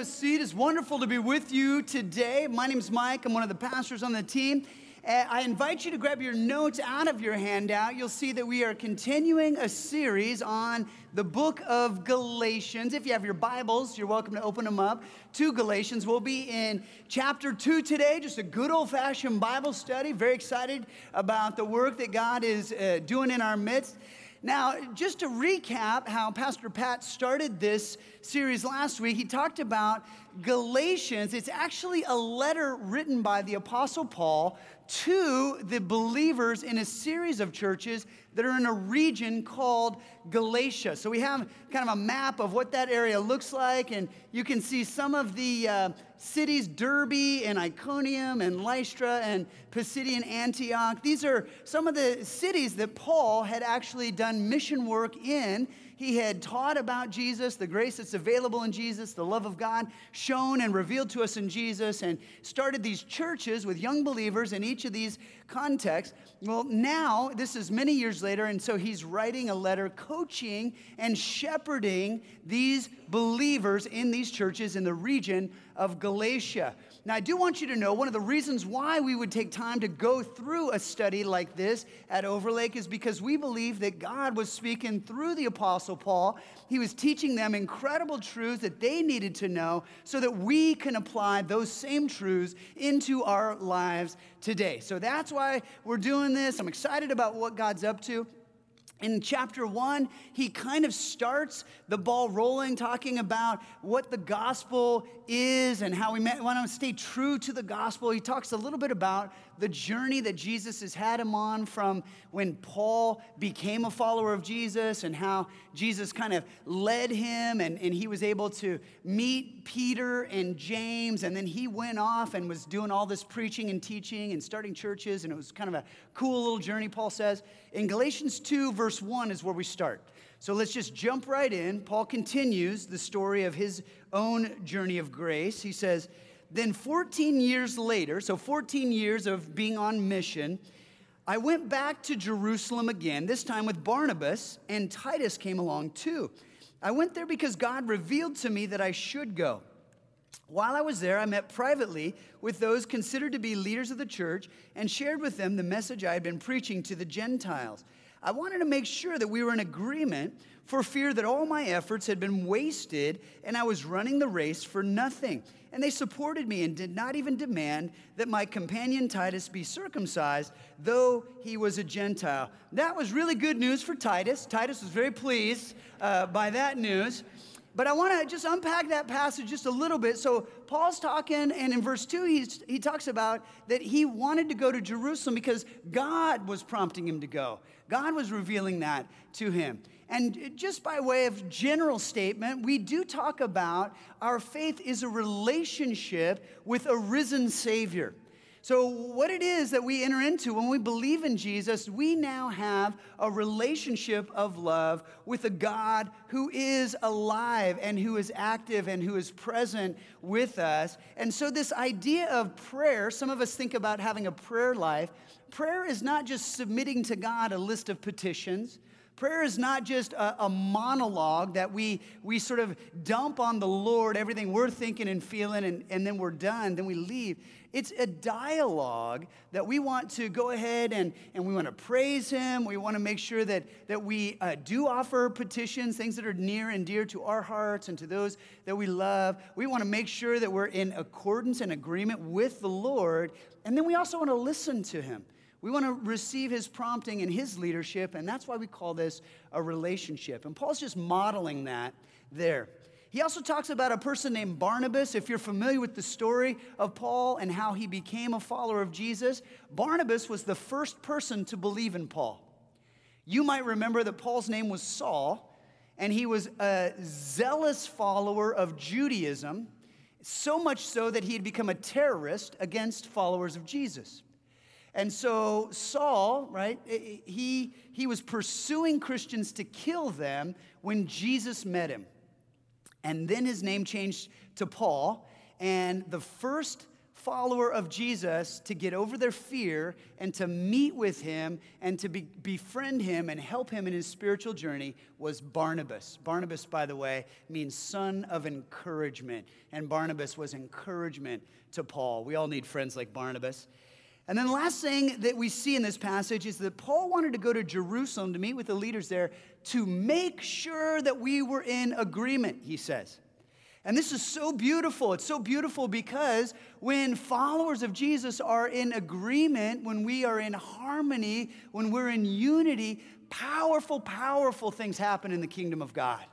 a seat. It's wonderful to be with you today. My name is Mike. I'm one of the pastors on the team. Uh, I invite you to grab your notes out of your handout. You'll see that we are continuing a series on the book of Galatians. If you have your Bibles, you're welcome to open them up to Galatians. We'll be in chapter 2 today, just a good old fashioned Bible study. Very excited about the work that God is uh, doing in our midst. Now, just to recap how Pastor Pat started this series last week, he talked about Galatians. It's actually a letter written by the Apostle Paul to the believers in a series of churches that are in a region called Galatia. So we have kind of a map of what that area looks like, and you can see some of the uh, cities Derbe and Iconium and Lystra and Pisidian Antioch. These are some of the cities that Paul had actually done mission work in. He had taught about Jesus, the grace that's available in Jesus, the love of God shown and revealed to us in Jesus, and started these churches with young believers in each of these contexts. Well, now, this is many years later, and so he's writing a letter coaching and shepherding these believers in these churches in the region of Galatia. Now, I do want you to know one of the reasons why we would take time to go through a study like this at Overlake is because we believe that God was speaking through the Apostle Paul. He was teaching them incredible truths that they needed to know so that we can apply those same truths into our lives today. So that's why we're doing this. I'm excited about what God's up to in chapter one, he kind of starts the ball rolling, talking about what the gospel is and how we want to stay true to the gospel. He talks a little bit about the journey that Jesus has had him on from when Paul became a follower of Jesus and how Jesus kind of led him and, and he was able to meet Peter and James. And then he went off and was doing all this preaching and teaching and starting churches. And it was kind of a cool little journey, Paul says. In Galatians 2, verse 1 is where we start. So let's just jump right in. Paul continues the story of his own journey of grace. He says, then 14 years later, so 14 years of being on mission, I went back to Jerusalem again, this time with Barnabas, and Titus came along too. I went there because God revealed to me that I should go. While I was there, I met privately with those considered to be leaders of the church and shared with them the message I had been preaching to the Gentiles. I wanted to make sure that we were in agreement for fear that all my efforts had been wasted and I was running the race for nothing. And they supported me and did not even demand that my companion Titus be circumcised, though he was a Gentile. That was really good news for Titus. Titus was very pleased uh, by that news. But I want to just unpack that passage just a little bit. So, Paul's talking, and in verse 2, he's, he talks about that he wanted to go to Jerusalem because God was prompting him to go. God was revealing that to him. And just by way of general statement, we do talk about our faith is a relationship with a risen Savior. So, what it is that we enter into when we believe in Jesus, we now have a relationship of love with a God who is alive and who is active and who is present with us. And so, this idea of prayer, some of us think about having a prayer life. Prayer is not just submitting to God a list of petitions. Prayer is not just a, a, monologue that we, we sort of dump on the Lord everything we're thinking and feeling, and, and then we're done, then we leave. It's a dialogue that we want to go ahead and, and we want to praise Him. We want to make sure that, that we uh, do offer petitions, things that are near and dear to our hearts and to those that we love. We want to make sure that we're in accordance and agreement with the Lord. And then we also want to listen to Him. We want to receive his prompting and his leadership, and that's why we call this a relationship. And Paul's just modeling that there. He also talks about a person named Barnabas. If you're familiar with the story of Paul and how he became a follower of Jesus, Barnabas was the first person to believe in Paul. You might remember that Paul's name was Saul, and he was a zealous follower of Judaism, so much so that he had become a terrorist against followers of Jesus. And so Saul, right, he, he was pursuing Christians to kill them when Jesus met him. And then his name changed to Paul. And the first follower of Jesus to get over their fear and to meet with him and to be, befriend him and help him in his spiritual journey was Barnabas. Barnabas, by the way, means son of encouragement. And Barnabas was encouragement to Paul. We all need friends like Barnabas. And then the last thing that we see in this passage is that Paul wanted to go to Jerusalem to meet with the leaders there to make sure that we were in agreement, he says. And this is so beautiful. It's so beautiful because when followers of Jesus are in agreement, when we are in harmony, when we're in unity, powerful, powerful things happen in the kingdom of God.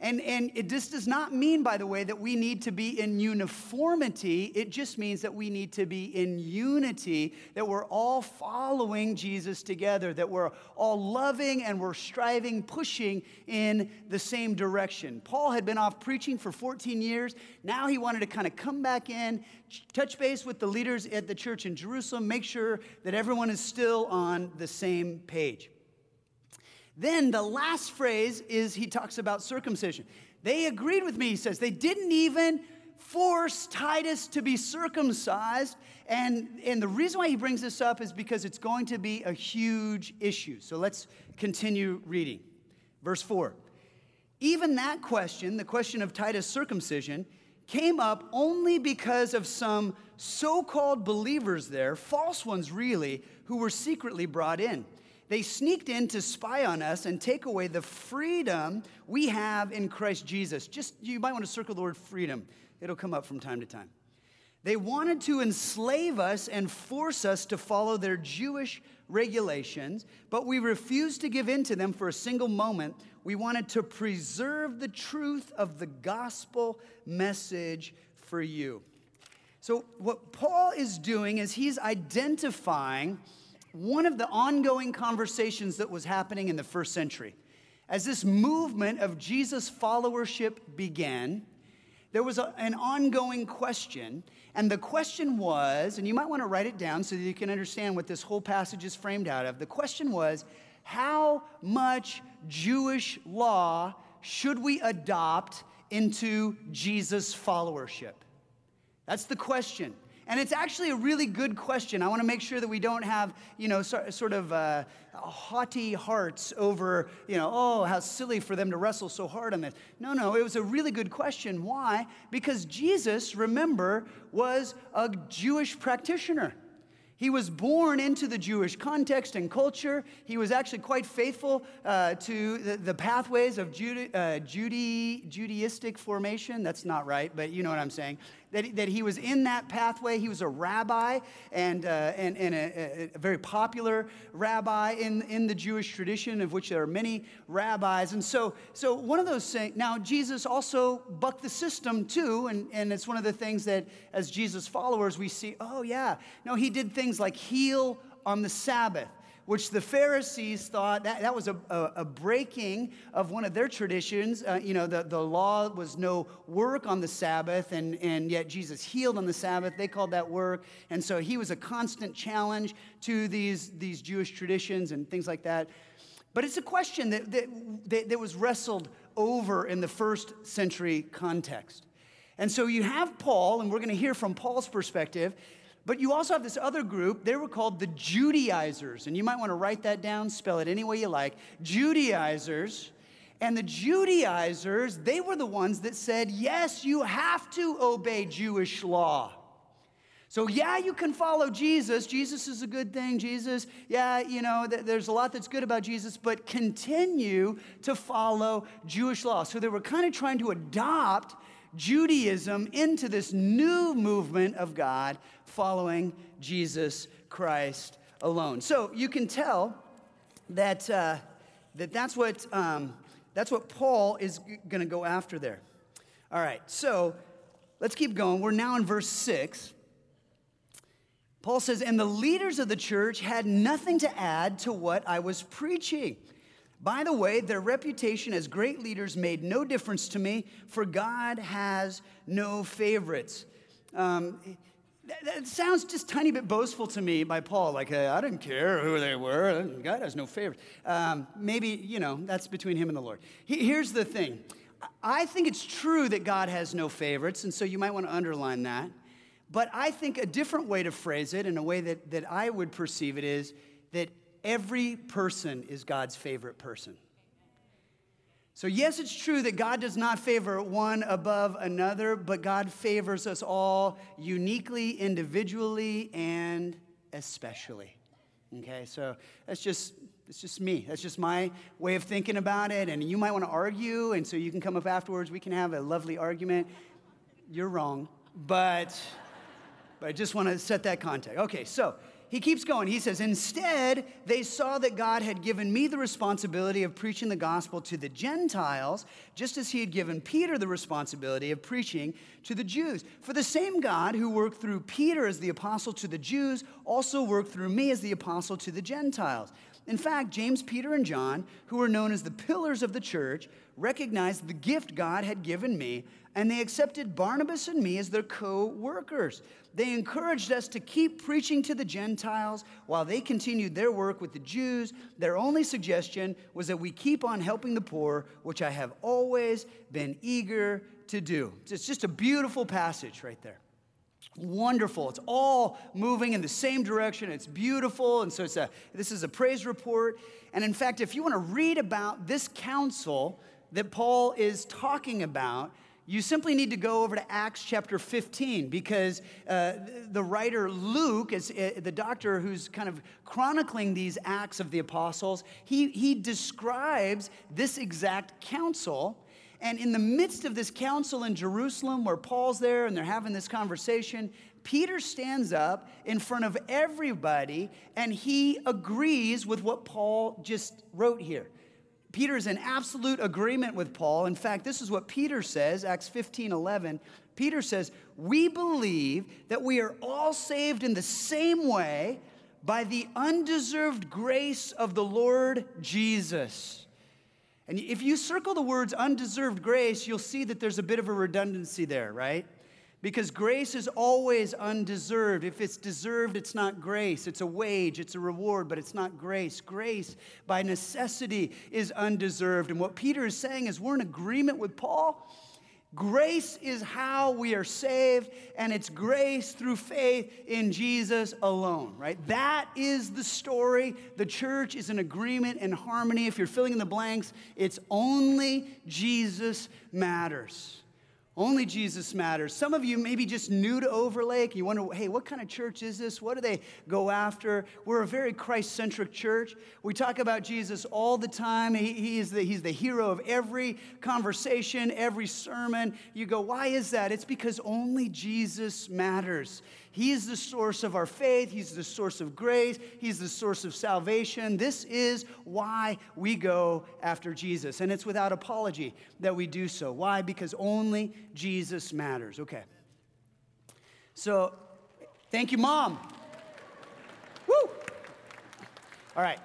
And, and it, this does not mean, by the way, that we need to be in uniformity. It just means that we need to be in unity, that we're all following Jesus together, that we're all loving and we're striving, pushing in the same direction. Paul had been off preaching for 14 years. Now he wanted to kind of come back in, touch base with the leaders at the church in Jerusalem, make sure that everyone is still on the same page. Then the last phrase is he talks about circumcision. They agreed with me, he says. They didn't even force Titus to be circumcised. And, and the reason why he brings this up is because it's going to be a huge issue. So let's continue reading. Verse 4. Even that question, the question of Titus' circumcision, came up only because of some so called believers there, false ones really, who were secretly brought in. They sneaked in to spy on us and take away the freedom we have in Christ Jesus. Just, you might want to circle the word freedom, it'll come up from time to time. They wanted to enslave us and force us to follow their Jewish regulations, but we refused to give in to them for a single moment. We wanted to preserve the truth of the gospel message for you. So, what Paul is doing is he's identifying one of the ongoing conversations that was happening in the first century. As this movement of Jesus followership began, there was a, an ongoing question. And the question was, and you might want to write it down so that you can understand what this whole passage is framed out of. The question was, how much Jewish law should we adopt into Jesus' followership? That's the question. And it's actually a really good question. I want to make sure that we don't have, you know, sort of uh, haughty hearts over, you know, oh, how silly for them to wrestle so hard on this. No, no, it was a really good question. Why? Because Jesus, remember, was a Jewish practitioner. He was born into the Jewish context and culture. He was actually quite faithful uh, to the, the, pathways of Jude, uh, Judaistic formation. That's not right, but you know what I'm saying that, that he was in that pathway. He was a rabbi and, uh, and, and a, a, very popular rabbi in, in the Jewish tradition, of which there are many rabbis. And so, so one of those things, now Jesus also bucked the system too, and, and it's one of the things that as Jesus followers we see, oh yeah, no, he did things like heal on the Sabbath which the Pharisees thought that, that was a, a, a breaking of one of their traditions. Uh, you know, the, the law was no work on the Sabbath, and, and yet Jesus healed on the Sabbath. They called that work. And so he was a constant challenge to these, these Jewish traditions and things like that. But it's a question that, that, that, that was wrestled over in the first century context. And so you have Paul, and we're going to hear from Paul's perspective. But you also have this other group, they were called the Judaizers. And you might want to write that down, spell it any way you like. Judaizers. And the Judaizers, they were the ones that said, yes, you have to obey Jewish law. So, yeah, you can follow Jesus. Jesus is a good thing. Jesus, yeah, you know, th- there's a lot that's good about Jesus, but continue to follow Jewish law. So, they were kind of trying to adopt Judaism into this new movement of God following Jesus Christ alone. So you can tell that, uh, that that's, what, um, that's what Paul is going to go after there. All right, so let's keep going. We're now in verse 6. Paul says, And the leaders of the church had nothing to add to what I was preaching. By the way, their reputation as great leaders made no difference to me, for God has no favorites. Um, that, that, sounds just tiny bit boastful to me by Paul. Like, hey, I didn't care who they were. God has no favorites. Um, maybe, you know, that's between him and the Lord. He, here's the thing I think it's true that God has no favorites, and so you might want to underline that. But I think a different way to phrase it, and a way that, that I would perceive it, is that every person is God's favorite person. So, yes, it's true that God does not favor one above another, but God favors us all uniquely, individually, and especially. Okay, so that's just it's just me. That's just my way of thinking about it. And you might want to argue, and so you can come up afterwards. We can have a lovely argument. You're wrong, but but I just want to set that context. Okay, so he keeps going. He says, Instead, they saw that God had given me the responsibility of preaching the gospel to the Gentiles, just as he had given Peter the responsibility of preaching to the Jews. For the same God who worked through Peter as the apostle to the Jews also worked through me as the apostle to the Gentiles. In fact, James, Peter, and John, who were known as the pillars of the church, recognized the gift God had given me and they accepted Barnabas and me as their co workers. They encouraged us to keep preaching to the Gentiles while they continued their work with the Jews. Their only suggestion was that we keep on helping the poor, which I have always been eager to do. It's just a beautiful passage right there. Wonderful. It's all moving in the same direction. It's beautiful. And so it's a, this is a praise report. And in fact, if you want to read about this council that Paul is talking about, you simply need to go over to Acts chapter 15 because uh, the writer Luke, is uh, the doctor who's kind of chronicling these acts of the apostles, he, he describes this exact council. And in the midst of this council in Jerusalem, where Paul's there and they're having this conversation, Peter stands up in front of everybody and he agrees with what Paul just wrote here. Peter is in absolute agreement with Paul. In fact, this is what Peter says, Acts 15 11. Peter says, We believe that we are all saved in the same way by the undeserved grace of the Lord Jesus. And if you circle the words undeserved grace, you'll see that there's a bit of a redundancy there, right? Because grace is always undeserved. If it's deserved, it's not grace. It's a wage, it's a reward, but it's not grace. Grace, by necessity, is undeserved. And what Peter is saying is we're in agreement with Paul. Grace is how we are saved, and it's grace through faith in Jesus alone, right? That is the story. The church is in agreement and harmony. If you're filling in the blanks, it's only Jesus matters. Only Jesus matters. Some of you maybe just new to Overlake. You wonder, hey, what kind of church is this? What do they go after? We're a very Christ centric church. We talk about Jesus all the time. He, he, is the, he's the hero of every conversation, every sermon. You go, why is that? It's because only Jesus matters. He is the source of our faith. He's the source of grace. He's the source of salvation. This is why we go after Jesus. And it's without apology that we do so. Why? Because only Jesus matters. Okay. So, thank you, Mom. Woo! All right.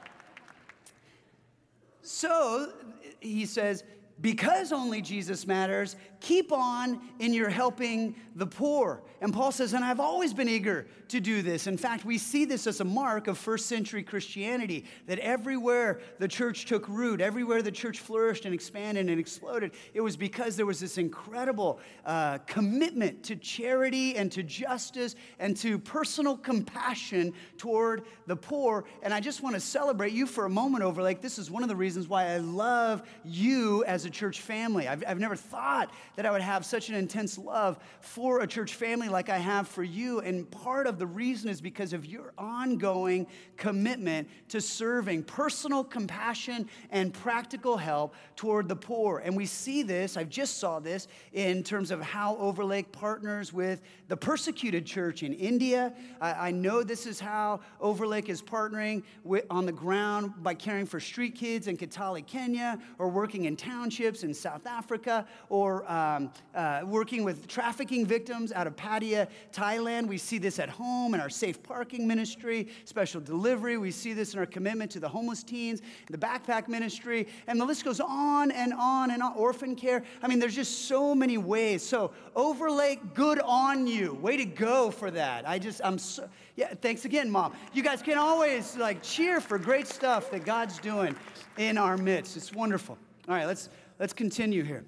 So, he says, because only Jesus matters, keep on in your helping the poor. And Paul says, and I've always been eager to do this. In fact, we see this as a mark of first century Christianity that everywhere the church took root, everywhere the church flourished and expanded and exploded, it was because there was this incredible uh, commitment to charity and to justice and to personal compassion toward the poor. And I just want to celebrate you for a moment Overlake this is one of the reasons why I love you as a church family. I've, I've never thought that I would have such an intense love for a church family like I have for you. And part of the reason is because of your ongoing commitment to serving personal compassion and practical help toward the poor. And we see this, I just saw this in terms of how Overlake partners with the persecuted church in India. I, I know this is how Overlake is partnering with, on the ground by caring for street kids in Kitale, Kenya, or working in townships in South Africa, or uh, um, uh, working with trafficking victims out of Pattaya, Thailand. We see this at home in our safe parking ministry, special delivery. We see this in our commitment to the homeless teens, the backpack ministry, and the list goes on and on and on. Orphan care. I mean, there's just so many ways. So, Overlake, good on you. Way to go for that. I just, I'm so, yeah, thanks again, Mom. You guys can always like cheer for great stuff that God's doing in our midst. It's wonderful. All right, let's, let's continue here.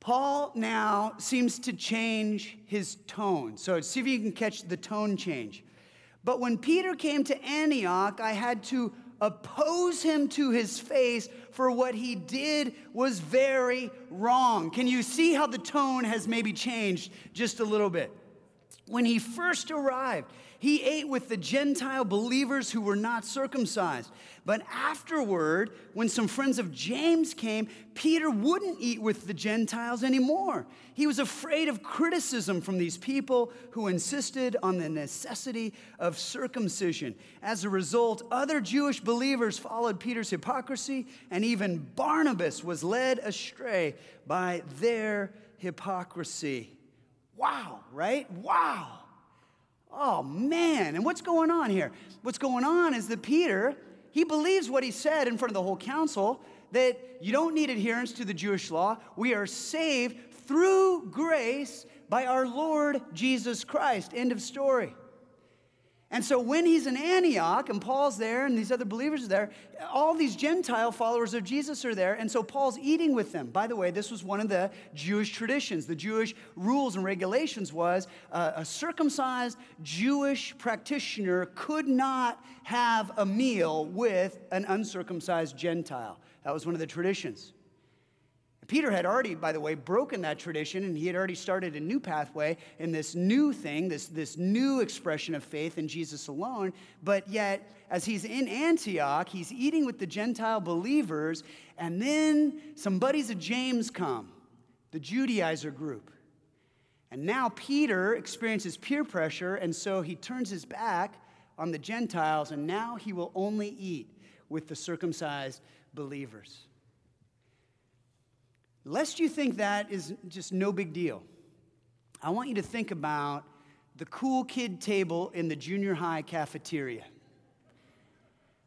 Paul now seems to change his tone. So see if you can catch the tone change. But when Peter came to Antioch, I had to oppose him to his face, for what he did was very wrong. Can you see how the tone has maybe changed just a little bit? When he first arrived, he ate with the Gentile believers who were not circumcised. But afterward, when some friends of James came, Peter wouldn't eat with the Gentiles anymore. He was afraid of criticism from these people who insisted on the necessity of circumcision. As a result, other Jewish believers followed Peter's hypocrisy, and even Barnabas was led astray by their hypocrisy. Wow, right? Wow. Oh man, and what's going on here? What's going on is that Peter, he believes what he said in front of the whole council that you don't need adherence to the Jewish law. We are saved through grace by our Lord Jesus Christ. End of story. And so when he's in Antioch and Paul's there and these other believers are there, all these Gentile followers of Jesus are there. And so Paul's eating with them. By the way, this was one of the Jewish traditions. The Jewish rules and regulations was uh, a circumcised Jewish practitioner could not have a meal with an uncircumcised Gentile. That was one of the traditions. Peter had already, by the way, broken that tradition and he had already started a new pathway in this new thing, this, this new expression of faith in Jesus alone. But yet, as he's in Antioch, he's eating with the Gentile believers, and then some buddies of James come, the Judaizer group. And now Peter experiences peer pressure, and so he turns his back on the Gentiles, and now he will only eat with the circumcised believers. Lest you think that is just no big deal, I want you to think about the cool kid table in the junior high cafeteria.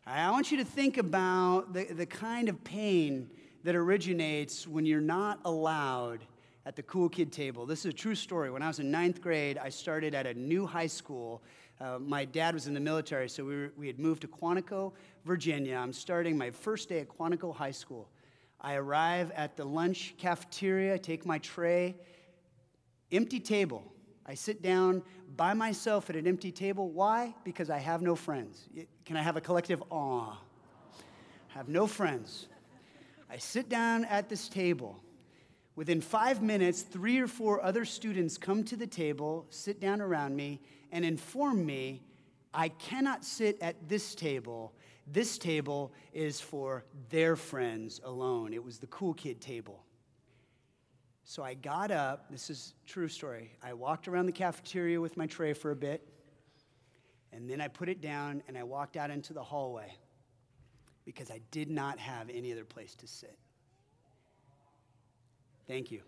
I want you to think about the, the kind of pain that originates when you're not allowed at the cool kid table. This is a true story. When I was in ninth grade, I started at a new high school. Uh, my dad was in the military, so we, were, we had moved to Quantico, Virginia. I'm starting my first day at Quantico High School. I arrive at the lunch cafeteria, take my tray, empty table. I sit down by myself at an empty table. Why? Because I have no friends. Can I have a collective awe? have no friends. I sit down at this table. Within five minutes, three or four other students come to the table, sit down around me, and inform me I cannot sit at this table this table is for their friends alone. It was the cool kid table. So I got up. This is true story. I walked around the cafeteria with my tray for a bit, and then I put it down and I walked out into the hallway because I did not have any other place to sit. Thank you.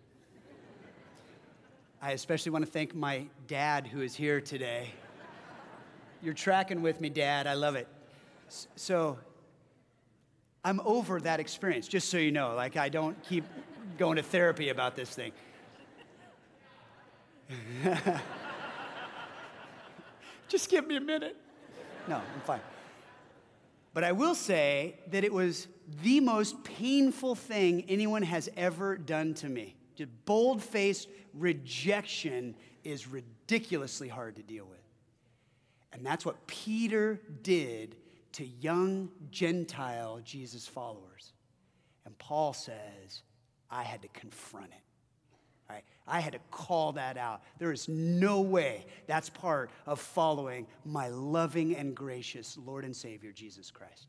I especially want to thank my dad who is here today. You're tracking with me, Dad. I love it. So I'm over that experience, just so you know. Like, I don't keep going to therapy about this thing. just give me a minute. No, I'm fine. But I will say that it was the most painful thing anyone has ever done to me. Just bold faced rejection is ridiculously hard to deal with. And that's what Peter did to young Gentile Jesus followers. And Paul says, I had to confront it. Right? I had to call that out. There is no way that's part of following my loving and gracious Lord and Savior, Jesus Christ.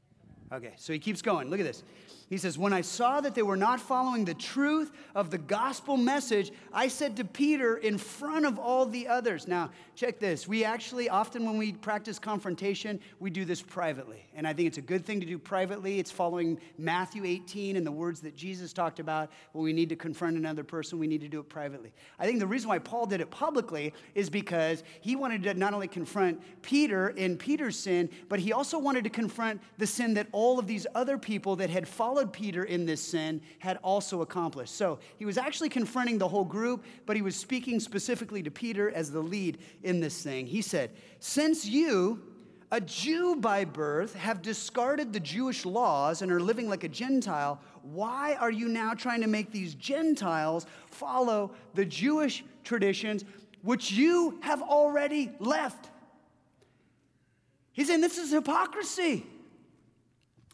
Okay, so he keeps going. Look at this. He says, When I saw that they were not following the truth of the gospel message, I said to Peter in front of all the others. Now, check this. We actually, often when we practice confrontation, we do this privately. And I think it's a good thing to do privately. It's following Matthew 18 and the words that Jesus talked about. When we need to confront another person, we need to do it privately. I think the reason why Paul did it publicly is because he wanted to not only confront Peter in Peter's sin, but he also wanted to confront the sin that all of these other people that had followed Peter in this sin had also accomplished. So he was actually confronting the whole group, but he was speaking specifically to Peter as the lead in this thing. He said, Since you, a Jew by birth, have discarded the Jewish laws and are living like a Gentile, why are you now trying to make these Gentiles follow the Jewish traditions which you have already left? He's saying this is hypocrisy.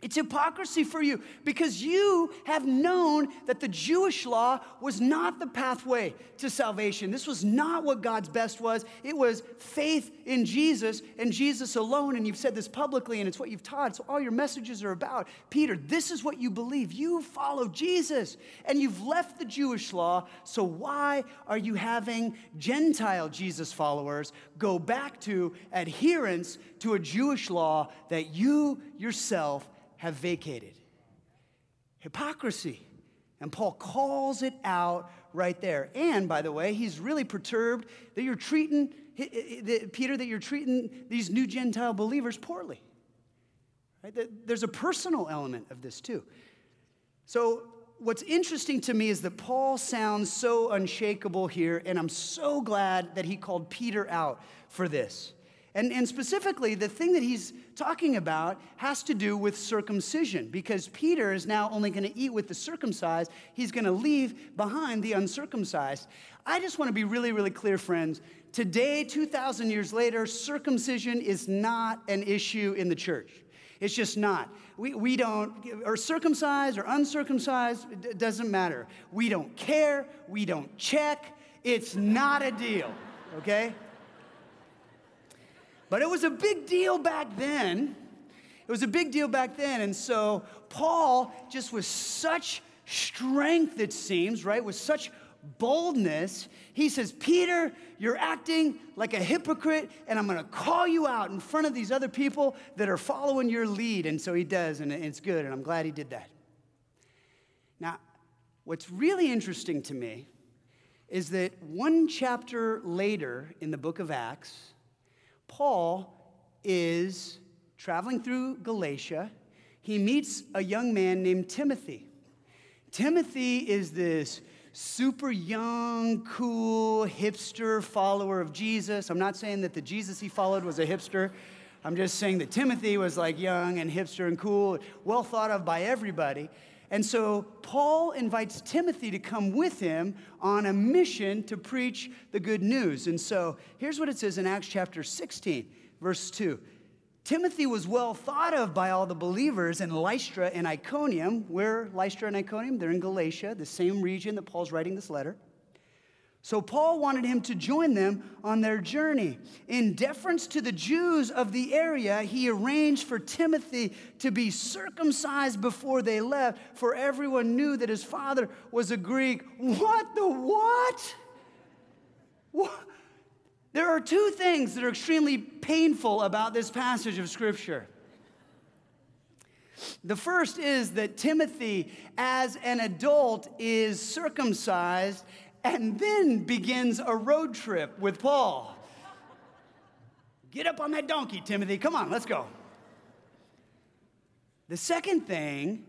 It's hypocrisy for you because you have known that the Jewish law was not the pathway to salvation. This was not what God's best was. It was faith in Jesus and Jesus alone. And you've said this publicly, and it's what you've taught. So all your messages are about. Peter, this is what you believe. You follow Jesus, and you've left the Jewish law. So why are you having Gentile Jesus followers go back to adherence to a Jewish law that you yourself have vacated. Hypocrisy. And Paul calls it out right there. And by the way, he's really perturbed that you're treating, Peter, that you're treating these new Gentile believers poorly. Right? There's a personal element of this too. So, what's interesting to me is that Paul sounds so unshakable here, and I'm so glad that he called Peter out for this. And, and specifically, the thing that he's talking about has to do with circumcision because Peter is now only going to eat with the circumcised. He's going to leave behind the uncircumcised. I just want to be really, really clear, friends. Today, 2,000 years later, circumcision is not an issue in the church. It's just not. We, we don't, or circumcised or uncircumcised, it doesn't matter. We don't care. We don't check. It's not a deal, okay? But it was a big deal back then. It was a big deal back then. And so Paul, just with such strength, it seems, right, with such boldness, he says, Peter, you're acting like a hypocrite, and I'm gonna call you out in front of these other people that are following your lead. And so he does, and it's good, and I'm glad he did that. Now, what's really interesting to me is that one chapter later in the book of Acts, Paul is traveling through Galatia. He meets a young man named Timothy. Timothy is this super young, cool, hipster follower of Jesus. I'm not saying that the Jesus he followed was a hipster. I'm just saying that Timothy was like young and hipster and cool, well thought of by everybody. And so Paul invites Timothy to come with him on a mission to preach the good news. And so here's what it says in Acts chapter 16, verse 2. Timothy was well thought of by all the believers in Lystra and Iconium. Where Lystra and Iconium? They're in Galatia, the same region that Paul's writing this letter. So Paul wanted him to join them on their journey. In deference to the Jews of the area, he arranged for Timothy to be circumcised before they left, for everyone knew that his father was a Greek. What the what? what? There are two things that are extremely painful about this passage of Scripture. The first is that Timothy, as an adult, is circumcised and then begins a road trip with Paul. Get up on that donkey, Timothy. Come on, let's go. The second thing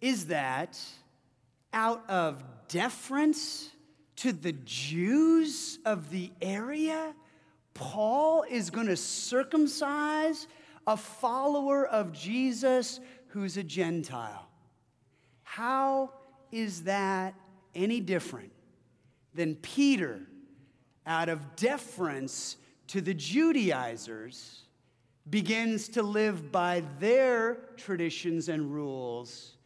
is that out of deference to the Jews of the area, Paul is going to circumcise a follower of Jesus who's a Gentile. How is that any different then Peter, out of deference to the Judaizers, begins to live by their traditions and rules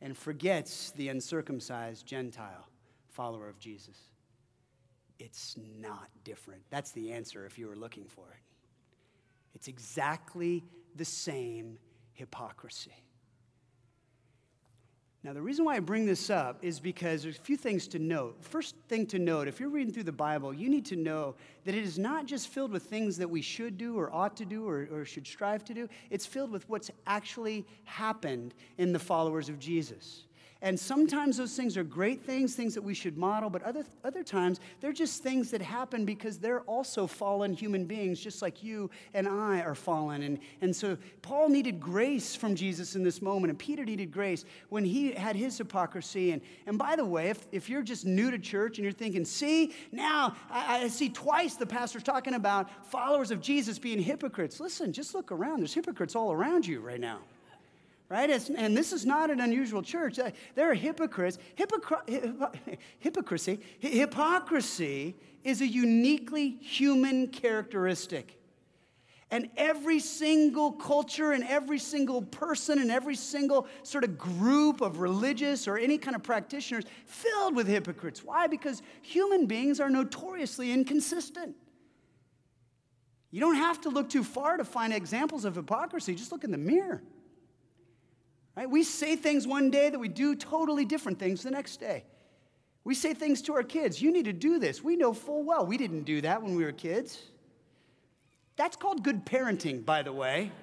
and forgets the uncircumcised Gentile follower of Jesus. It's not different. That's the answer if you were looking for it. It's exactly the same hypocrisy. Now, the reason why I bring this up is because there's a few things to note. First thing to note if you're reading through the Bible, you need to know that it is not just filled with things that we should do or ought to do or, or should strive to do, it's filled with what's actually happened in the followers of Jesus. And sometimes those things are great things, things that we should model, but other, other times they're just things that happen because they're also fallen human beings, just like you and I are fallen. And, and so Paul needed grace from Jesus in this moment, and Peter needed grace when he had his hypocrisy. And, and by the way, if, if you're just new to church and you're thinking, see, now I, I see twice the pastor's talking about followers of Jesus being hypocrites. Listen, just look around. There's hypocrites all around you right now right? It's, and this is not an unusual church. Uh, there are hypocrites. Hypocr- hypocrisy, hypocrisy is a uniquely human characteristic. And every single culture and every single person and every single sort of group of religious or any kind of practitioners filled with hypocrites. Why? Because human beings are notoriously inconsistent. You don't have to look too far to find examples of hypocrisy, just look in the mirror. Right? We say things one day that we do totally different things the next day. We say things to our kids, you need to do this. We know full well we didn't do that when we were kids. That's called good parenting, by the way.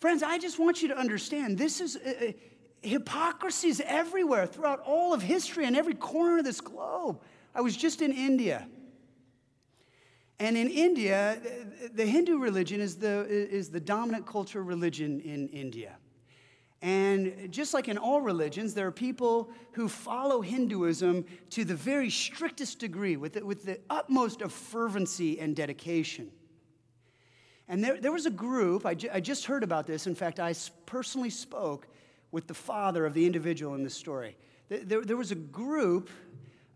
Friends, I just want you to understand this is uh, uh hypocrisy is everywhere throughout all of history and every corner of this globe. I was just in India and in India, the Hindu religion is the, is the dominant culture religion in India. And just like in all religions, there are people who follow Hinduism to the very strictest degree, with the, with the utmost of fervency and dedication. And there, there was a group, I, ju- I just heard about this. In fact, I personally spoke with the father of the individual in this story. There, there was a group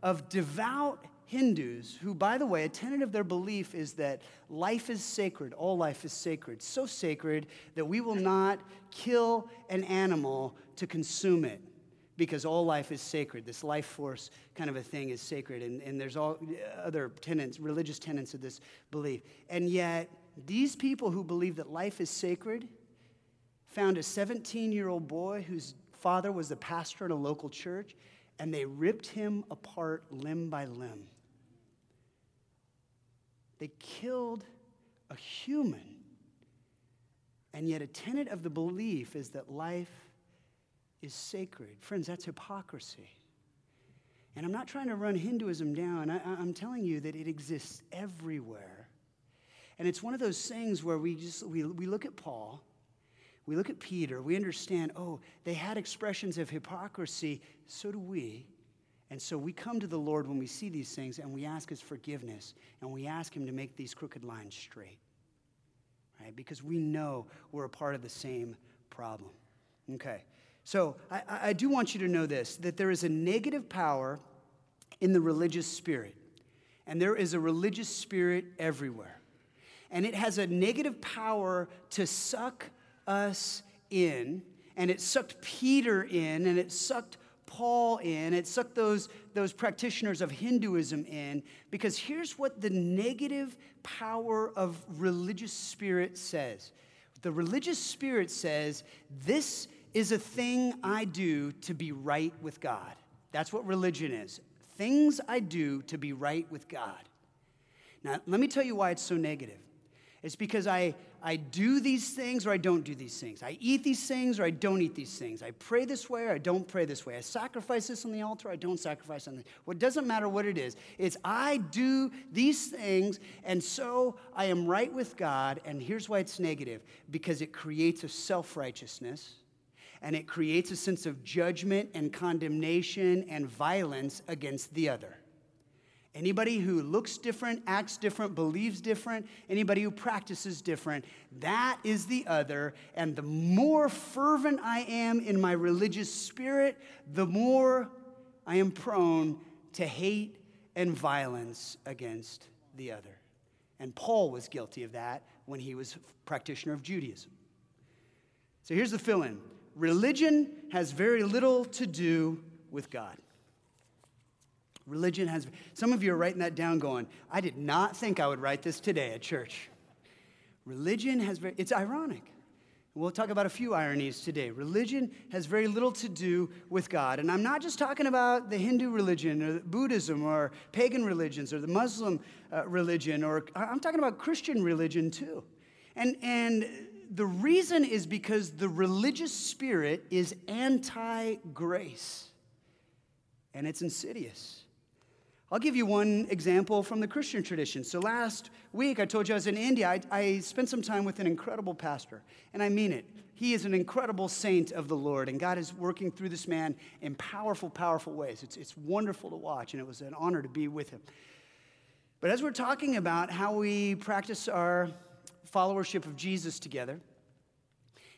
of devout Hindus, who, by the way, a tenet of their belief is that life is sacred, all life is sacred, so sacred that we will not kill an animal to consume it because all life is sacred. This life force kind of a thing is sacred, and, and there's all other tenets, religious tenets of this belief. And yet, these people who believe that life is sacred found a 17 year old boy whose father was the pastor in a local church, and they ripped him apart limb by limb. They killed a human. And yet, a tenet of the belief is that life is sacred. Friends, that's hypocrisy. And I'm not trying to run Hinduism down, I, am telling you that it exists everywhere. And it's one of those things where we just we, we look at Paul, we look at Peter, we understand, oh, they had expressions of hypocrisy, so do we. And so we come to the Lord when we see these things and we ask His forgiveness and we ask Him to make these crooked lines straight. Right? Because we know we're a part of the same problem. Okay. So I, I do want you to know this that there is a negative power in the religious spirit, and there is a religious spirit everywhere. And it has a negative power to suck us in, and it sucked Peter in, and it sucked Paul in, it sucked those, those practitioners of Hinduism in, because here's what the negative power of religious spirit says. The religious spirit says, This is a thing I do to be right with God. That's what religion is. Things I do to be right with God. Now, let me tell you why it's so negative. It's because I, I do these things or I don't do these things. I eat these things or I don't eat these things. I pray this way or I don't pray this way. I sacrifice this on the altar or I don't sacrifice on the What doesn't matter what it is. It's I do these things and so I am right with God. And here's why it's negative because it creates a self righteousness and it creates a sense of judgment and condemnation and violence against the other. Anybody who looks different, acts different, believes different, anybody who practices different, that is the other. And the more fervent I am in my religious spirit, the more I am prone to hate and violence against the other. And Paul was guilty of that when he was practitioner of Judaism. So here's the fill in religion has very little to do with God. Religion has, some of you are writing that down going, I did not think I would write this today at church. Religion has, very, it's ironic. We'll talk about a few ironies today. Religion has very little to do with God. And I'm not just talking about the Hindu religion or Buddhism or pagan religions or the Muslim uh, religion, or I'm talking about Christian religion too. And, and the reason is because the religious spirit is anti grace and it's insidious. I'll give you one example from the Christian tradition. So, last week I told you I was in India. I, I, spent some time with an incredible pastor, and I mean it. He is an incredible saint of the Lord, and God is working through this man in powerful, powerful ways. It's, it's wonderful to watch, and it was an honor to be with him. But as we're talking about how we practice our followership of Jesus together,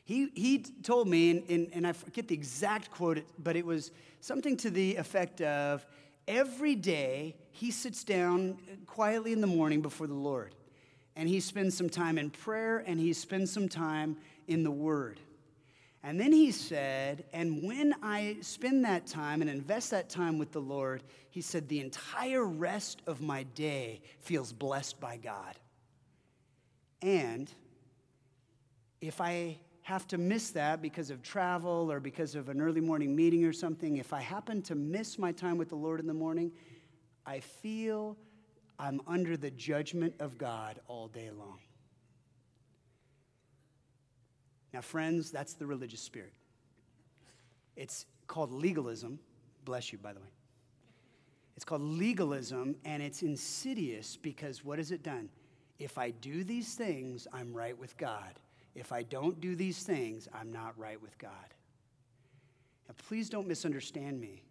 he, he told me, and, and, and I forget the exact quote, but it was something to the effect of every day he sits down quietly in the morning before the Lord and he spends some time in prayer and he spends some time in the Word. And then he said, and when I spend that time and invest that time with the Lord, he said, the entire rest of my day feels blessed by God. And if I have to miss that because of travel or because of an early morning meeting or something, if I happen to miss my time with the Lord in the morning, I feel I'm under the judgment of God all day long. Now, friends, that's the religious spirit. It's called legalism. Bless you, by the way. It's called legalism, and it's insidious because what has it done? If I do these things, I'm right with God. If I don't do these things, I'm not right with God. Now, please don't misunderstand me.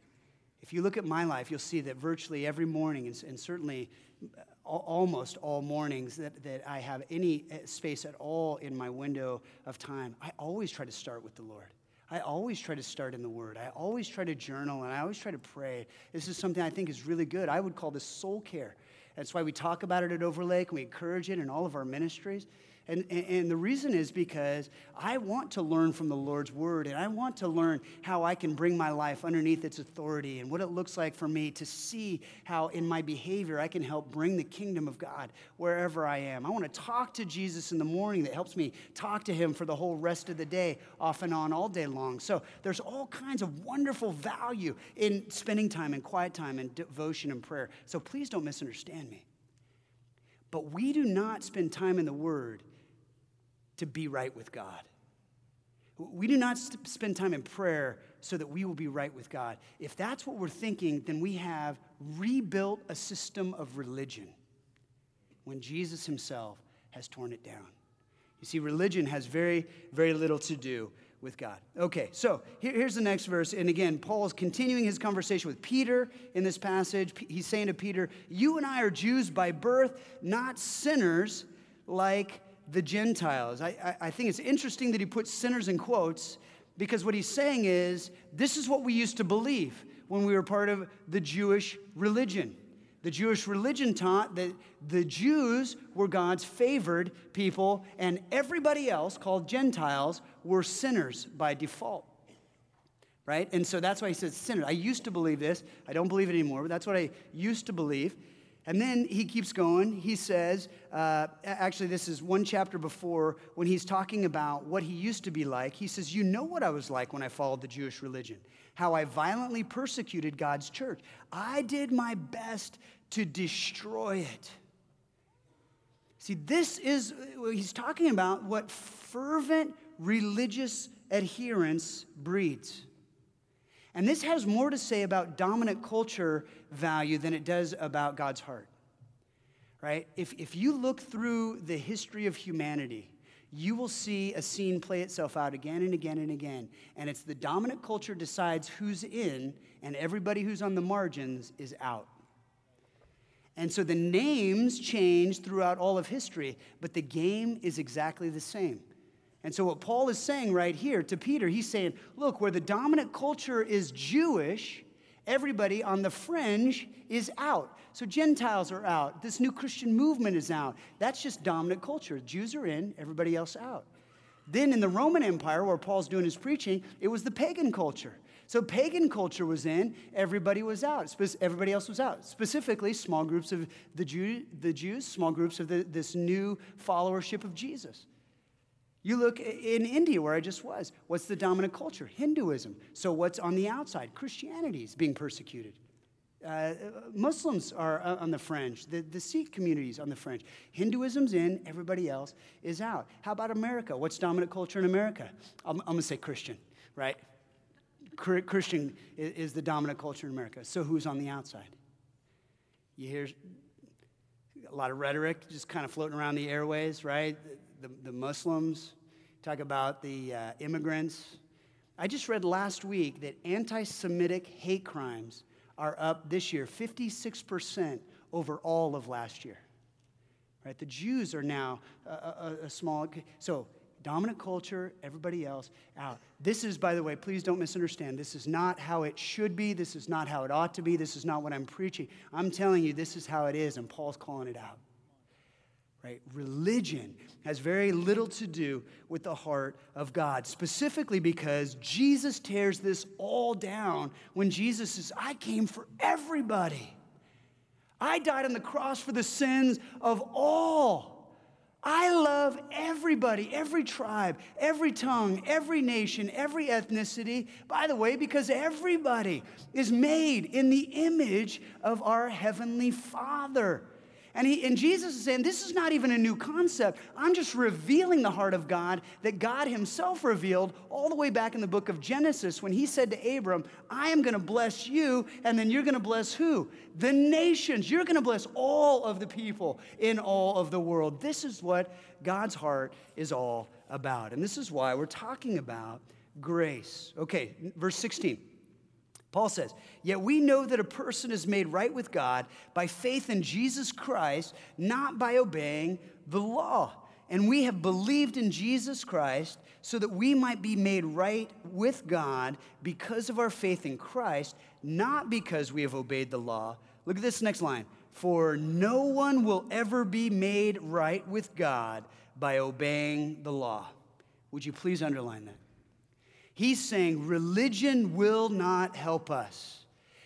If you look at my life, you'll see that virtually every morning, and, certainly uh, almost all mornings that, that I have any uh, space at all in my window of time, I always try to start with the Lord. I always try to start in the Word. I always try to journal and I always try to pray. This is something I think is really good. I would call this soul care. That's why we talk about it at Overlake and we encourage it in all of our ministries. And, and, the reason is because I want to learn from the Lord's word and I want to learn how I can bring my life underneath its authority and what it looks like for me to see how in my behavior I can help bring the kingdom of God wherever I am. I want to talk to Jesus in the morning that helps me talk to him for the whole rest of the day, off and on, all day long. So there's all kinds of wonderful value in spending time in quiet time and devotion and prayer. So please don't misunderstand me. But we do not spend time in the Word to be right with God. We do not spend time in prayer so that we will be right with God. If that's what we're thinking, then we have rebuilt a system of religion when Jesus himself has torn it down. You see, religion has very, very little to do with God. Okay, so here, here's the next verse. And again, Paul is continuing his conversation with Peter in this passage. He's saying to Peter, You and I are Jews by birth, not sinners like the Gentiles. I, I, I think it's interesting that he puts sinners in quotes because what he's saying is this is what we used to believe when we were part of the Jewish religion. The Jewish religion taught that the Jews were God's favored people, and everybody else, called Gentiles, were sinners by default. Right? And so that's why he says sinners. I used to believe this. I don't believe it anymore, but that's what I used to believe. And then he keeps going. He says, uh, actually, this is one chapter before when he's talking about what he used to be like. He says, You know what I was like when I followed the Jewish religion, how I violently persecuted God's church. I did my best to destroy it. See, this is, he's talking about what fervent religious adherence breeds. And this has more to say about dominant culture value than it does about God's heart. Right? If, if you look through the history of humanity, you will see a scene play itself out again and again and again. And it's the dominant culture decides who's in, and everybody who's on the margins is out. And so the names change throughout all of history, but the game is exactly the same. And so, what Paul is saying right here to Peter, he's saying, look, where the dominant culture is Jewish, everybody on the fringe is out. So, Gentiles are out. This new Christian movement is out. That's just dominant culture. Jews are in, everybody else out. Then, in the Roman Empire, where Paul's doing his preaching, it was the pagan culture. So, pagan culture was in, everybody was out. Everybody else was out. Specifically, small groups of the, Jew, the Jews, small groups of the, this new followership of Jesus. You look in India, where I just was. What's the dominant culture? Hinduism. So, what's on the outside? Christianity is being persecuted. Uh, Muslims are uh, on the fringe. The, the Sikh communities on the fringe. Hinduism's in, everybody else is out. How about America? What's dominant culture in America? I'm, I'm going to say Christian, right? Christian is, is the dominant culture in America. So who's on the outside? You hear a lot of rhetoric just kind of floating around the airways, right? The, the, Muslims talk about the uh, immigrants. I just read last week that anti Semitic hate crimes are up this year 56% over all of last year. Right? The Jews are now a, a, a small. So, dominant culture, everybody else out. This is, by the way, please don't misunderstand. This is not how it should be. This is not how it ought to be. This is not what I'm preaching. I'm telling you, this is how it is, and Paul's calling it out right? Religion has very little to do with the heart of God, specifically because Jesus tears this all down when Jesus says, I came for everybody. I died on the cross for the sins of all. I love everybody, every tribe, every tongue, every nation, every ethnicity. By the way, because everybody is made in the image of our Heavenly Father. And, he, and Jesus is saying, This is not even a new concept. I'm just revealing the heart of God that God Himself revealed all the way back in the book of Genesis when He said to Abram, I am going to bless you, and then you're going to bless who? The nations. You're going to bless all of the people in all of the world. This is what God's heart is all about. And this is why we're talking about grace. Okay, verse 16. Paul says, Yet we know that a person is made right with God by faith in Jesus Christ, not by obeying the law. And we have believed in Jesus Christ so that we might be made right with God because of our faith in Christ, not because we have obeyed the law. Look at this next line. For no one will ever be made right with God by obeying the law. Would you please underline that? He's saying religion will not help us.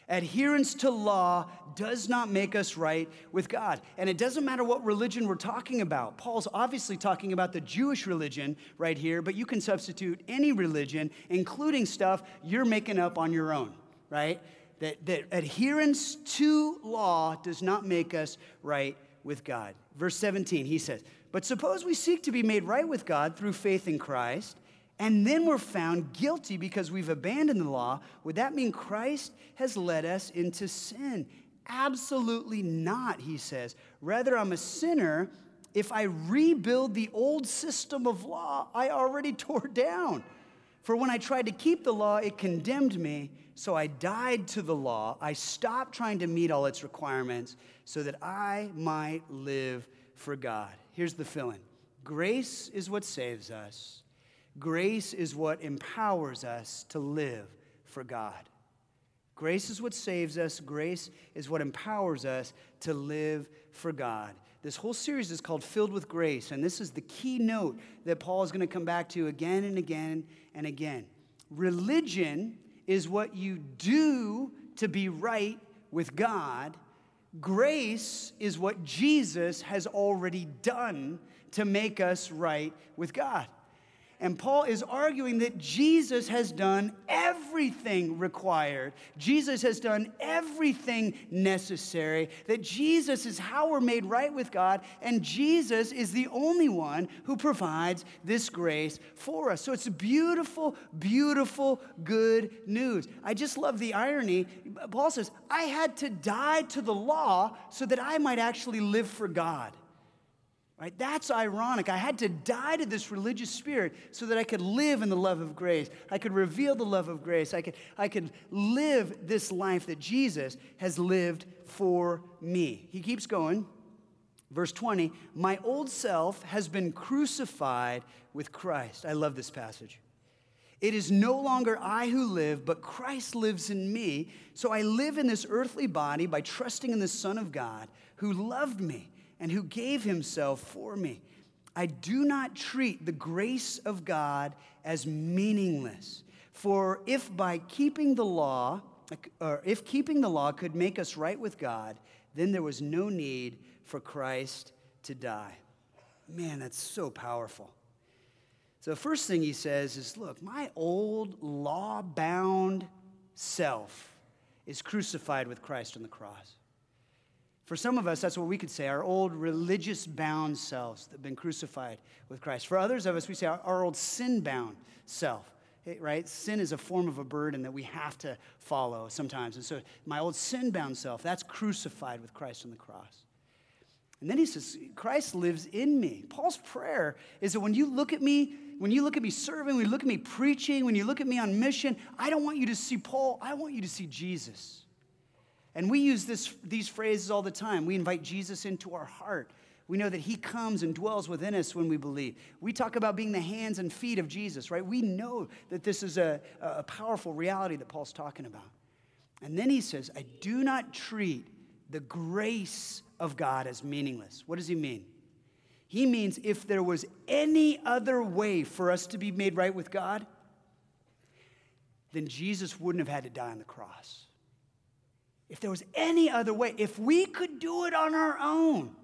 Adherence to law does not make us right with God. And it doesn't matter what religion we're talking about. Paul's obviously talking about the Jewish religion right here, but you can substitute any religion, including stuff you're making up on your own, right? That, that adherence to law does not make us right with God. Verse 17, he says, But suppose we seek to be made right with God through faith in Christ and then we're found guilty because we've abandoned the law, would that mean Christ has led us into sin? Absolutely not, he says. Rather, I'm a sinner if I rebuild the old system of law I already tore down. For when I tried to keep the law, it condemned me. So I died to the law. I stopped trying to meet all its requirements so that I might live for God. Here's the fill in grace is what saves us. Grace is what empowers us to live for God. Grace is what saves us. Grace is what empowers us to live for God. This whole series is called Filled with Grace, and this is the key note that Paul is going to come back to again and again and again. Religion is what you do to be right with God. Grace is what Jesus has already done to make us right with God. And Paul is arguing that Jesus has done everything required. Jesus has done everything necessary. That Jesus is how we're made right with God. And Jesus is the only one who provides this grace for us. So it's beautiful, beautiful, good news. I just love the irony. Paul says, I had to die to the law so that I might actually live for God. Right? That's ironic. I had to die to this religious spirit so that I could live in the love of grace. I could reveal the love of grace. I could, I could live this life that Jesus has lived for me. He keeps going. Verse 20 My old self has been crucified with Christ. I love this passage. It is no longer I who live, but Christ lives in me. So I live in this earthly body by trusting in the Son of God who loved me and who gave himself for me. I do not treat the grace of God as meaningless. For if by keeping the law, or if keeping the law could make us right with God, then there was no need for Christ to die. Man, that's so powerful. So, the first thing he says is look, my old law bound self is crucified with Christ on the cross. For some of us, that's what we could say our old religious bound selves that have been crucified with Christ. For others of us, we say our, our old sin bound self, eh, right? Sin is a form of a burden that we have to follow sometimes. And so my old sin bound self, that's crucified with Christ on the cross. And then he says, Christ lives in me. Paul's prayer is that when you look at me, when you look at me serving, when you look at me preaching, when you look at me on mission, I don't want you to see Paul, I want you to see Jesus. And we use this, these phrases all the time. We invite Jesus into our heart. We know that he comes and dwells within us when we believe. We talk about being the hands and feet of Jesus, right? We know that this is a, a powerful reality that Paul's talking about. And then he says, I do not treat the grace of God as meaningless. What does he mean? He means if there was any other way for us to be made right with God, then Jesus wouldn't have had to die on the cross. If there was any other way, if we could do it on our own,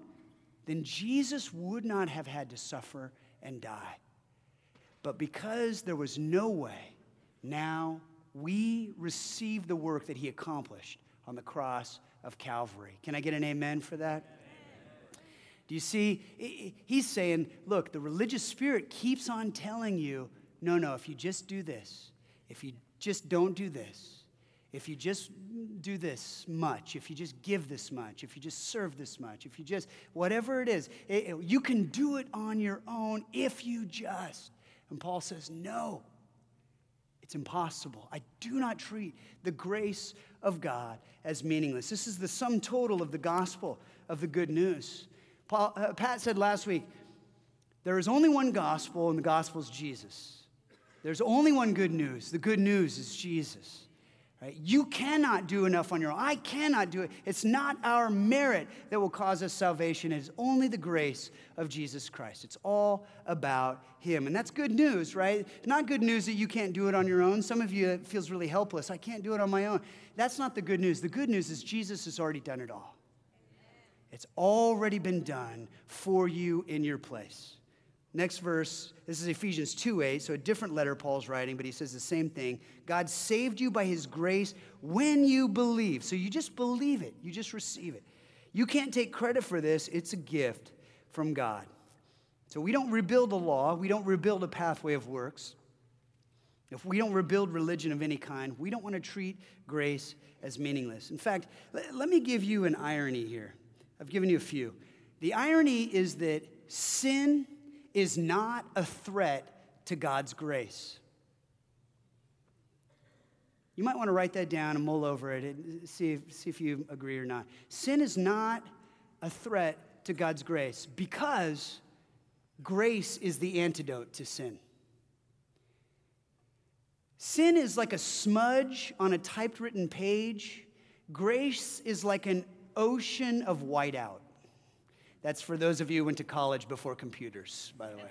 then Jesus would not have had to suffer and die. But because there was no way, now we receive the work that he accomplished on the cross of Calvary. Can I get an amen for that? Do you see? He's saying, look, the religious spirit keeps on telling you, no, no, if you just do this, if you just don't do this, if you just do this much, if you just give this much, if you just serve this much, if you just, whatever it is, it, it, you can do it on your own if you just. And Paul says, no, it's impossible. I do not treat the grace of God as meaningless. This is the sum total of the gospel of the good news. Paul, uh, Pat said last week, there is only one gospel, and the gospel is Jesus. There's only one good news. The good news is Jesus. Right? You cannot do enough on your own. I cannot do it. It's not our merit that will cause us salvation. It is only the grace of Jesus Christ. It's all about Him. And that's good news, right? Not good news that you can't do it on your own. Some of you it feels really helpless. I can't do it on my own. That's not the good news. The good news is Jesus has already done it all. It's already been done for you in your place. Next verse, this is Ephesians 2 8, so a different letter Paul's writing, but he says the same thing. God saved you by his grace when you believe. So you just believe it, you just receive it. You can't take credit for this, it's a gift from God. So we don't rebuild a law, we don't rebuild a pathway of works. If we don't rebuild religion of any kind, we don't want to treat grace as meaningless. In fact, let me give you an irony here. I've given you a few. The irony is that sin is not a threat to God's grace. You might want to write that down and mull over it and see if, see if you agree or not. Sin is not a threat to God's grace because grace is the antidote to sin. Sin is like a smudge on a typewritten page. Grace is like an ocean of whiteout. That's for those of you who went to college before computers, by the way.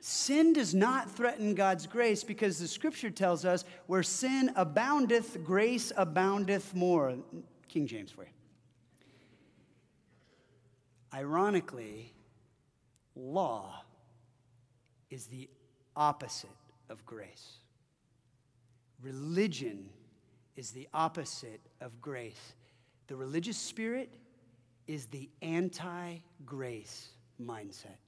sin does not threaten God's grace because the scripture tells us where sin aboundeth, grace aboundeth more. King James for you. Ironically, law is the opposite of grace. Religion is the opposite of grace. The religious spirit is the anti grace mindset.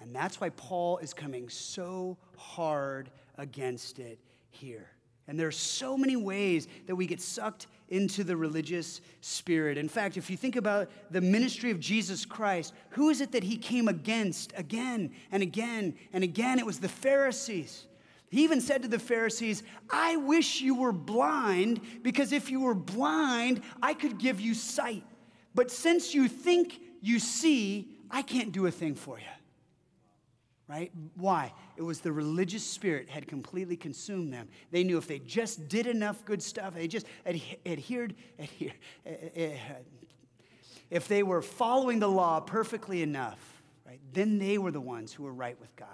And that's why Paul is coming so hard against it here. And there are so many ways that we get sucked into the religious spirit. In fact, if you think about the ministry of Jesus Christ, who is it that he came against again and again and again? It was the Pharisees. He even said to the Pharisees, I wish you were blind, because if you were blind, I could give you sight. But since you think you see, I can't do a thing for you. Right? Why? It was the religious spirit had completely consumed them. They knew if they just did enough good stuff, they just adhered, adhered eh, eh, eh, if they were following the law perfectly enough, right, then they were the ones who were right with God.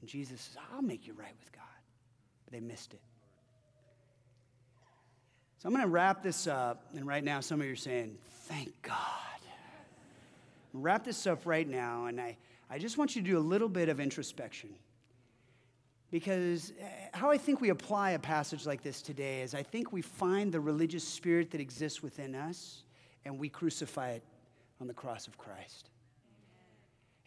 And Jesus says, I'll make you right with God. But they missed it. So I'm going to wrap this up. And right now, some of you are saying, Thank God. Wrap this up right now. And I, I just want you to do a little bit of introspection. Because uh, how I think we apply a passage like this today is I think we find the religious spirit that exists within us and we crucify it on the cross of Christ.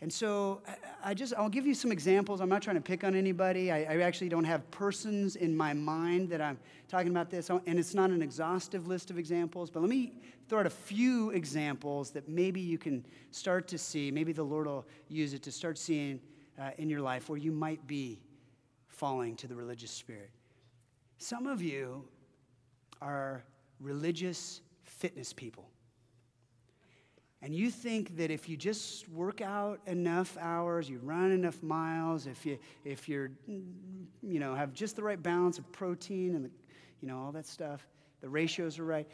And so I just, I'll give you some examples. I'm not trying to pick on anybody. I, I, actually don't have persons in my mind that I'm talking about this, and it's not an exhaustive list of examples, but let me throw out a few examples that maybe you can start to see. Maybe the Lord will use it to start seeing uh, in your life where you might be falling to the religious spirit. Some of you are religious fitness people. And you think that if you just work out enough hours, you run enough miles, if you if you're you know have just the right balance of protein and the, you know all that stuff, the ratios are right,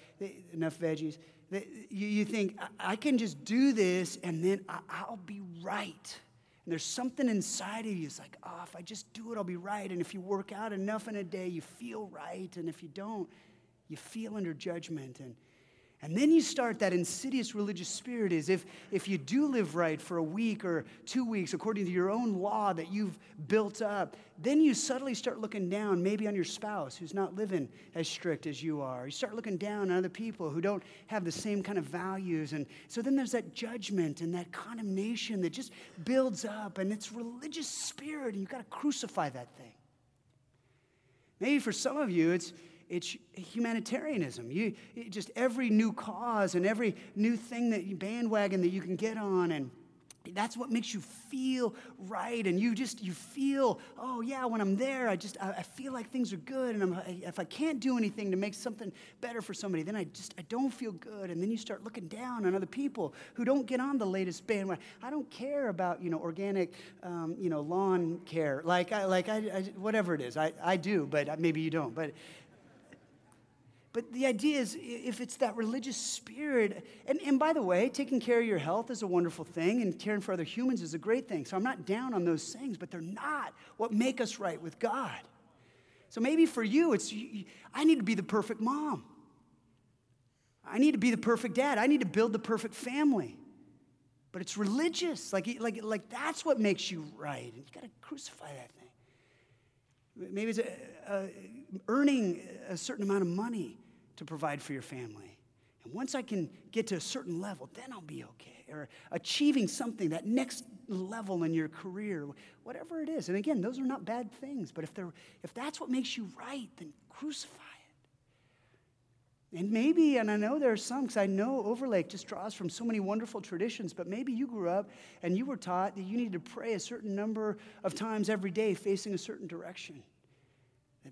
enough veggies, you, you think I can just do this and then I'll be right. And there's something inside of you. It's like, oh, if I just do it, I'll be right. And if you work out enough in a day, you feel right. And if you don't, you feel under judgment. And and then you start that insidious religious spirit is if, if you do live right for a week or two weeks according to your own law that you've built up, then you suddenly start looking down maybe on your spouse who's not living as strict as you are. You start looking down on other people who don't have the same kind of values. And so then there's that judgment and that condemnation that just builds up and it's religious spirit and you've got to crucify that thing. Maybe for some of you, it's it's humanitarianism. You, just every new cause and every new thing that you bandwagon that you can get on and that's what makes you feel right and you just you feel oh yeah when i'm there i just i, I feel like things are good and I, if i can't do anything to make something better for somebody then i just i don't feel good. And then you start looking down on other people who don't get on the latest bandwagon. I don't care about you know organic um, you know lawn care. Like i like I, I whatever it is. I, I do but maybe you don't. But but the idea is if it's that religious spirit, and, and by the way, taking care of your health is a wonderful thing, and caring for other humans is a great thing. So I'm not down on those things, but they're not what make us right with God. So maybe for you, it's I need to be the perfect mom. I need to be the perfect dad. I need to build the perfect family. But it's religious. Like, like, like that's what makes you right. And you got to crucify that thing. Maybe it's a, a, earning a certain amount of money to provide for your family. And once I can get to a certain level, then I'll be okay. Or achieving something, that next level in your career, whatever it is. And again, those are not bad things, but if, they're, if that's what makes you right, then crucify it. And maybe, and I know there are some, because I know Overlake just draws from so many wonderful traditions, but maybe you grew up and you were taught that you needed to pray a certain number of times every day facing a certain direction.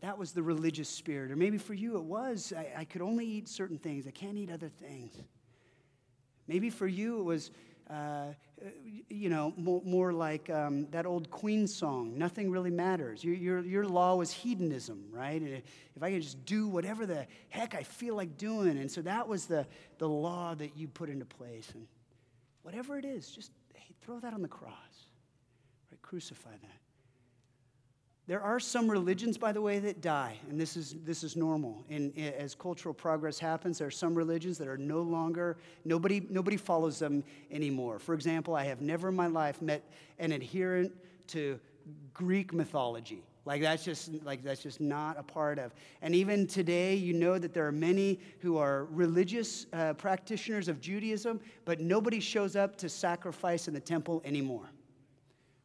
That was the religious spirit. Or maybe for you it was, I, I could only eat certain things, I can't eat other things. Maybe for you it was, uh, you know, more, more like um, that old Queen song, Nothing Really Matters. Your, your, your law was hedonism, right? If I could just do whatever the heck I feel like doing. And so that was the, the law that you put into place. And whatever it is, just hey, throw that on the cross, right? Crucify that. There are some religions, by the way, that die, and this is, this is normal. And as cultural progress happens, there are some religions that are no longer, nobody, nobody follows them anymore. For example, I have never in my life met an adherent to Greek mythology. Like that's just like that's just not a part of. And even today, you know that there are many who are religious uh, practitioners of Judaism, but nobody shows up to sacrifice in the temple anymore.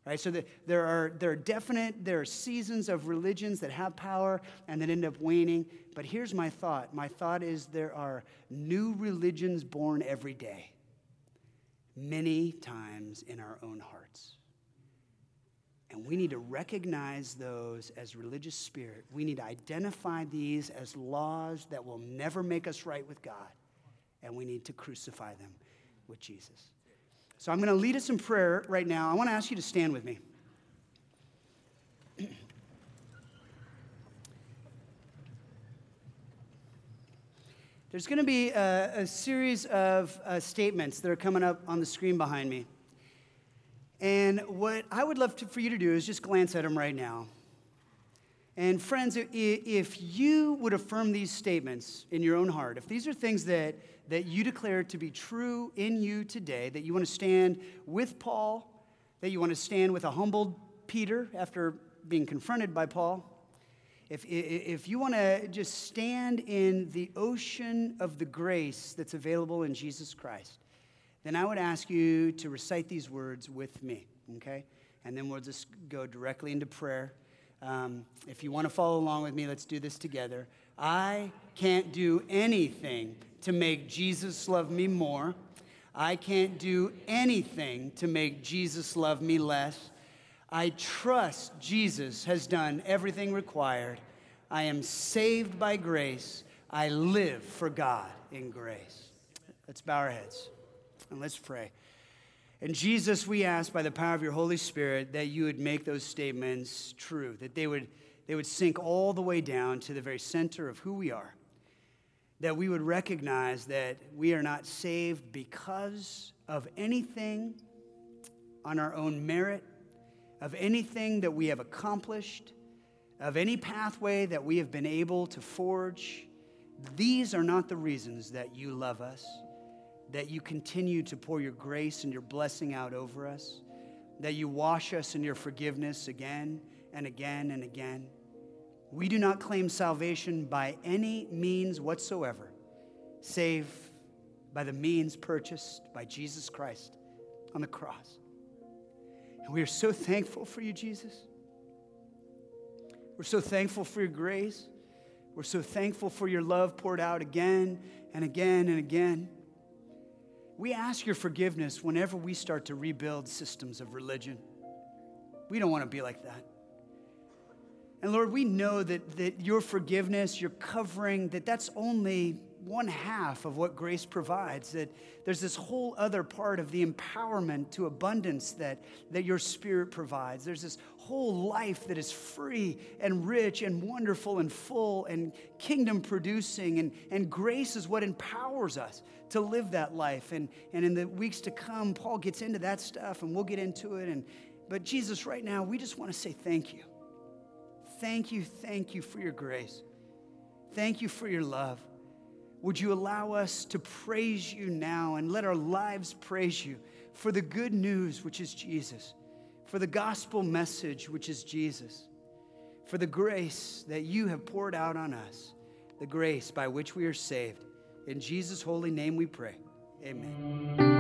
Right? So the, there, are, there are definite, there are seasons of religions that have power and that end up waning. But here's my thought my thought is there are new religions born every day, many times in our own hearts. And we need to recognize those as religious spirit. We need to identify these as laws that will never make us right with God. And we need to crucify them with Jesus. So I'm going to lead us in prayer right now. I want to ask you to stand with me. There's going to be a, a series of uh, statements that are coming up on the screen behind me. And what I would love to, for you to do is just glance at them right now. And friends, if you would affirm these statements in your own heart, if these are things that that you declare to be true in you today, that you want to stand with Paul, that you want to stand with a humbled Peter after being confronted by Paul, if, if you want to just stand in the ocean of the grace that's available in Jesus Christ, then I would ask you to recite these words with me, okay? And then we'll just go directly into prayer. Um, if you want to follow along with me, let's do this together. I can't do anything to make Jesus love me more. I can't do anything to make Jesus love me less. I trust Jesus has done everything required. I am saved by grace. I live for God in grace. Let's bow our heads and let's pray. And Jesus, we ask by the power of your Holy Spirit that you would make those statements true, that they would, they would sink all the way down to the very center of who we are, that we would recognize that we are not saved because of anything on our own merit of anything that we have accomplished, of any pathway that we have been able to forge. These are not the reasons that you love us, that you continue to pour your grace and your blessing out over us, that you wash us in your forgiveness again and again and again. We do not claim salvation by any means whatsoever, save by the means purchased by Jesus Christ on the cross. And we are so thankful for you, Jesus. We're so thankful for your grace. We're so thankful for your love poured out again and again and again. We ask your forgiveness whenever we start to rebuild systems of religion. We don't want to be like that. And Lord, we know that, that your forgiveness, your covering, that that's only one half of what grace provides, that there's this whole other part of the empowerment to abundance that, that your spirit provides. There's this whole life that is free and rich and wonderful and full and kingdom producing. And, and grace is what empowers us to live that life. And, and in the weeks to come, Paul gets into that stuff and we'll get into it. And, but Jesus, right now, we just want to say thank you. Thank you, thank you for your grace. Thank you for your love. Would you allow us to praise you now and let our lives praise you for the good news, which is Jesus, for the gospel message, which is Jesus, for the grace that you have poured out on us, the grace by which we are saved. In Jesus' holy name we pray. Amen.